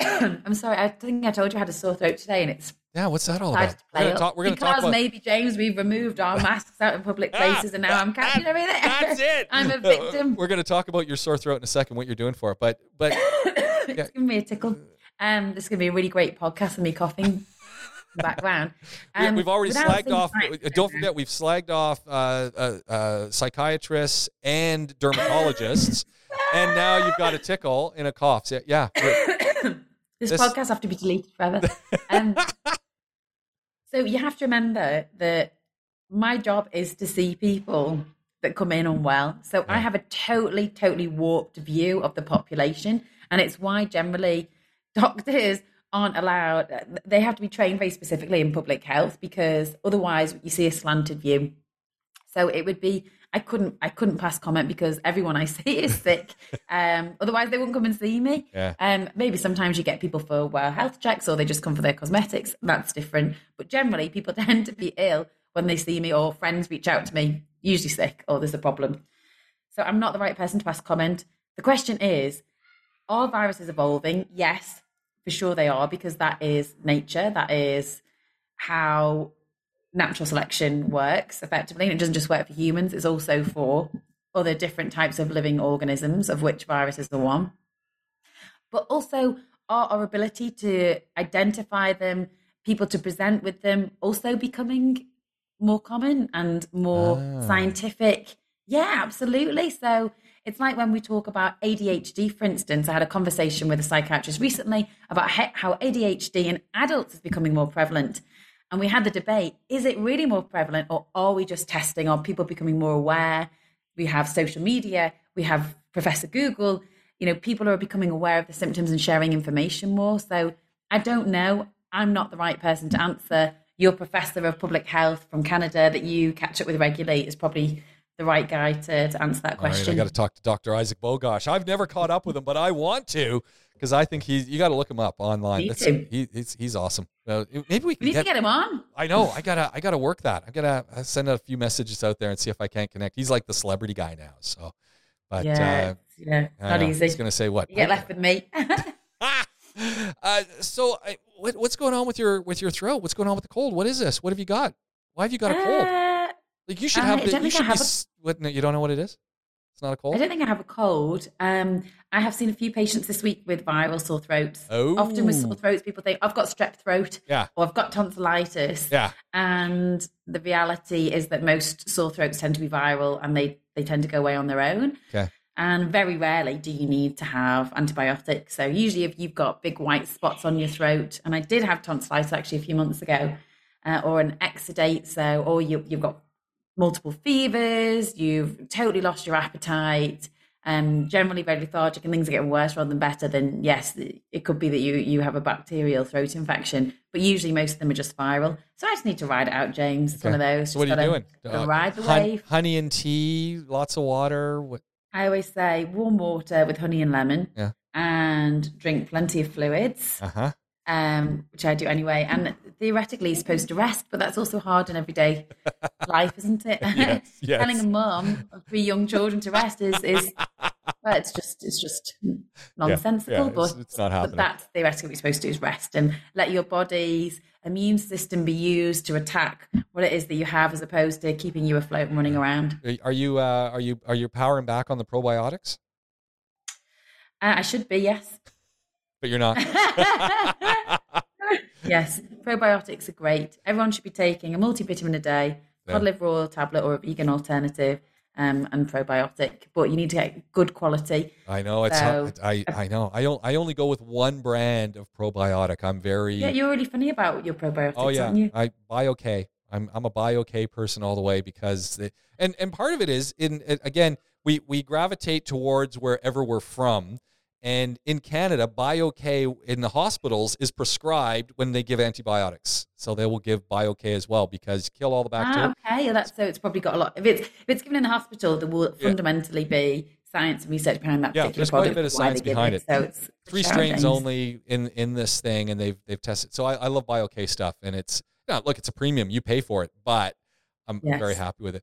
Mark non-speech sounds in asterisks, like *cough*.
*coughs* I'm sorry. I think I told you I had a sore throat today, and it's Yeah, what's that all about? to We're gonna talk. We're gonna because talk about. maybe James, we've removed our masks out in public *laughs* places, and now I'm catching everything. That's it. *laughs* I'm a *laughs* victim. We're going to talk about your sore throat in a second. What you're doing for it, but but *coughs* it's giving me a tickle. Um, this is going to be a really great podcast with me coughing background. we- Um, we've already without slagged off. science- uh, Don't forget, we've slagged off uh, uh, uh, psychiatrists and dermatologists, and now you've got a tickle and a cough. So, yeah, this, This- podcast have to be deleted forever. Um, *laughs* so you have to remember that my job is to see people that come in unwell. So I have a totally, totally warped view of the population, and it's why generally *laughs* doctors aren't allowed. They have to be trained very specifically in public health because otherwise you see a slanted view. So it would be I couldn't I couldn't pass comment because everyone I see is *laughs* sick. Um, otherwise they wouldn't come and see me. Yeah. Um, maybe sometimes you get people for well health checks or they just come for their cosmetics. That's different. But generally people *laughs* tend to be ill when they see me or friends reach out to me, usually sick or there's a problem. So I'm not the right person to pass comment. The question is, are viruses evolving? Yes, for sure they are, because that is nature. That is how natural selection works effectively. And it doesn't just work for humans, it's also for other different types of living organisms, of which viruses are one. But also are our ability to identify them, people to present with them, also becoming more common and more Ah. scientific. Yeah, absolutely. So it's like when we talk about ADHD, for instance. I had a conversation with a psychiatrist recently about how ADHD in adults is becoming more prevalent. And we had the debate is it really more prevalent, or are we just testing? Are people becoming more aware? We have social media, we have Professor Google. You know, people are becoming aware of the symptoms and sharing information more. So I don't know. I'm not the right person to answer. Your professor of public health from Canada that you catch up with regularly is probably the right guy to, to answer that right, question. I got to talk to Dr. Isaac Bogoch. I've never caught up with him, but I want to because I think he's. You got to look him up online. Me That's- too. he, he's he's awesome. Uh, maybe we we need get. to get him on. I know. I gotta. I gotta work that. I gotta uh, send a few messages out there and see if I can't connect. He's like the celebrity guy now. So, but yeah, yeah, uh, I not easy. He's gonna say what? You get left with me. *laughs* *laughs* uh, so, I, what, what's going on with your with your throat? What's going on with the cold? What is this? What have you got? Why have you got a cold? Uh, Like you should have. The, you should be. a- What? No, you don't know what it is? It's not a cold. I don't think I have a cold. Um, I have seen a few patients this week with viral sore throats. Oh. Often with sore throats, people think I've got strep throat Yeah. or I've got tonsillitis. Yeah. And the reality is that most sore throats tend to be viral and they, they tend to go away on their own. Okay. And very rarely do you need to have antibiotics. So usually, if you've got big white spots on your throat, and I did have tonsillitis actually a few months ago, uh, or an exudate, so or you, you've got multiple fevers, you've totally lost your appetite, um, generally very lethargic, and things are getting worse rather than better. Then yes, it could be that you you have a bacterial throat infection, but usually most of them are just viral. So I just need to ride it out, James. It's one of those. So what are you doing? Uh, ride the hun- wave. honey and tea, lots of water. What? I always say warm water with honey and lemon, Yeah. and drink plenty of fluids, Uh huh. Um, which I do anyway. And theoretically, you're supposed to rest, but that's also hard in everyday *laughs* life, isn't it? Yes, *laughs* yes. Telling a mum of three young children to rest is is *laughs* well, it's just it's just nonsensical. yeah, it's- but it's not but happening. that's theoretically what you're supposed to do is rest and let your body's immune system be used to attack what it is that you have, as opposed to keeping you afloat and running around. Are- Are you? Uh, are you? Are you powering back on the probiotics? Uh, I should be, yes. But you're not. *laughs* *laughs* yes, probiotics are great. Everyone should be taking a multivitamin a day, Yeah. cod liver oil tablet or a vegan alternative, um, and probiotic. But you need to get good quality. I know it's. So- not, I I know. I I only go with one brand of probiotic. I'm very. Yeah, you're really funny about your probiotics, oh yeah. aren't you? I BioK. I'm I'm a BioK person all the way because the, and and part of it is in again we we gravitate towards wherever we're from. And in Canada, BioK in the hospitals is prescribed when they give antibiotics. So they will give BioK as well because kill all the bacteria. Ah, okay. Yeah, that's so. It's probably got a lot. If it's if it's given in the hospital, there will Yeah. fundamentally be science and research behind that Yeah, particular there's quite a bit of science behind it. So it's three strains only in in this thing, and they've they've tested. So I, I love BioK stuff, and it's yeah, look, it's a premium. You pay for it, but I'm Yes. very happy with it.